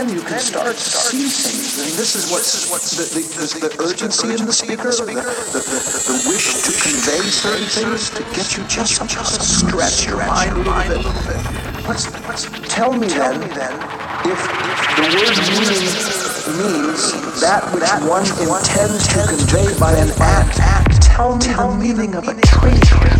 then you can start to see things. And this is what the, the, the, the urgency in the speaker, the, the, the, wish to convey certain things, to get you just to stretch your mind a little bit. Let's, let's tell me then, if, if the word meaning means that which one intends to convey by an act, tell me the meaning of a tree.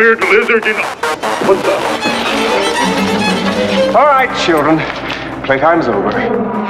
weird lizard in. What's up? All right, children. Playtime's over.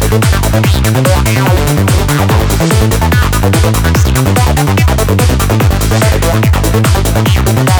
Thank you.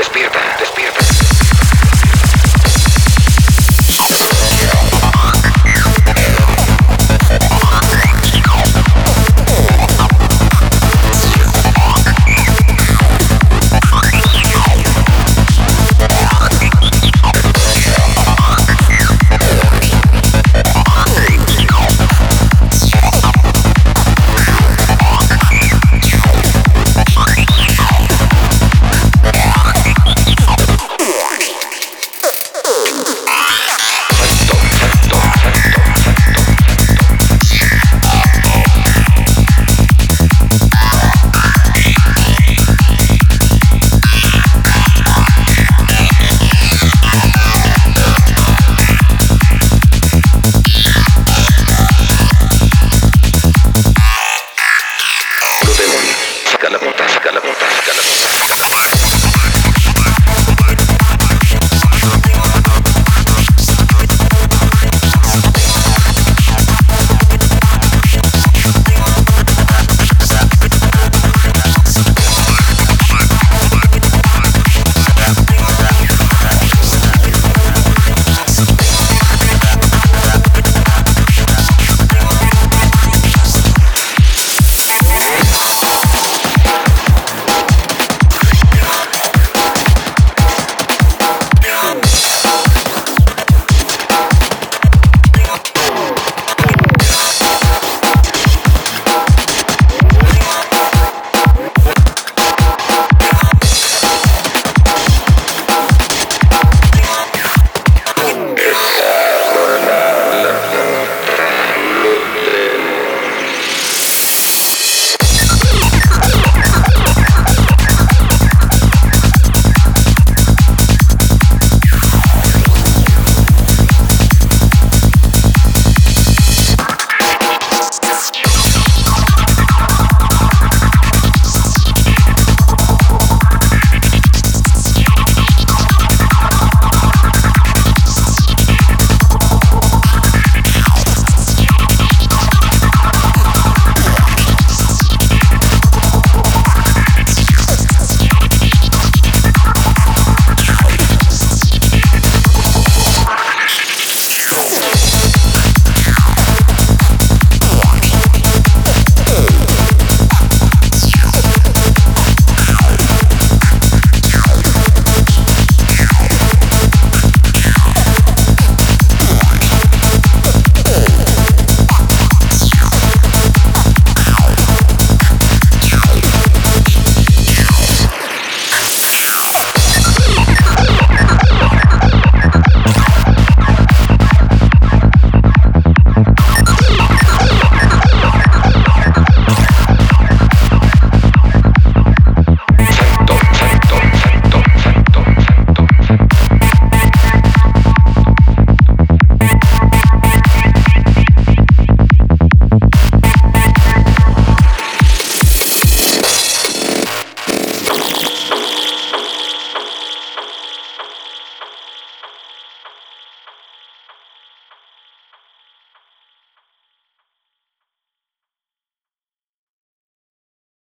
Despierta, despierta.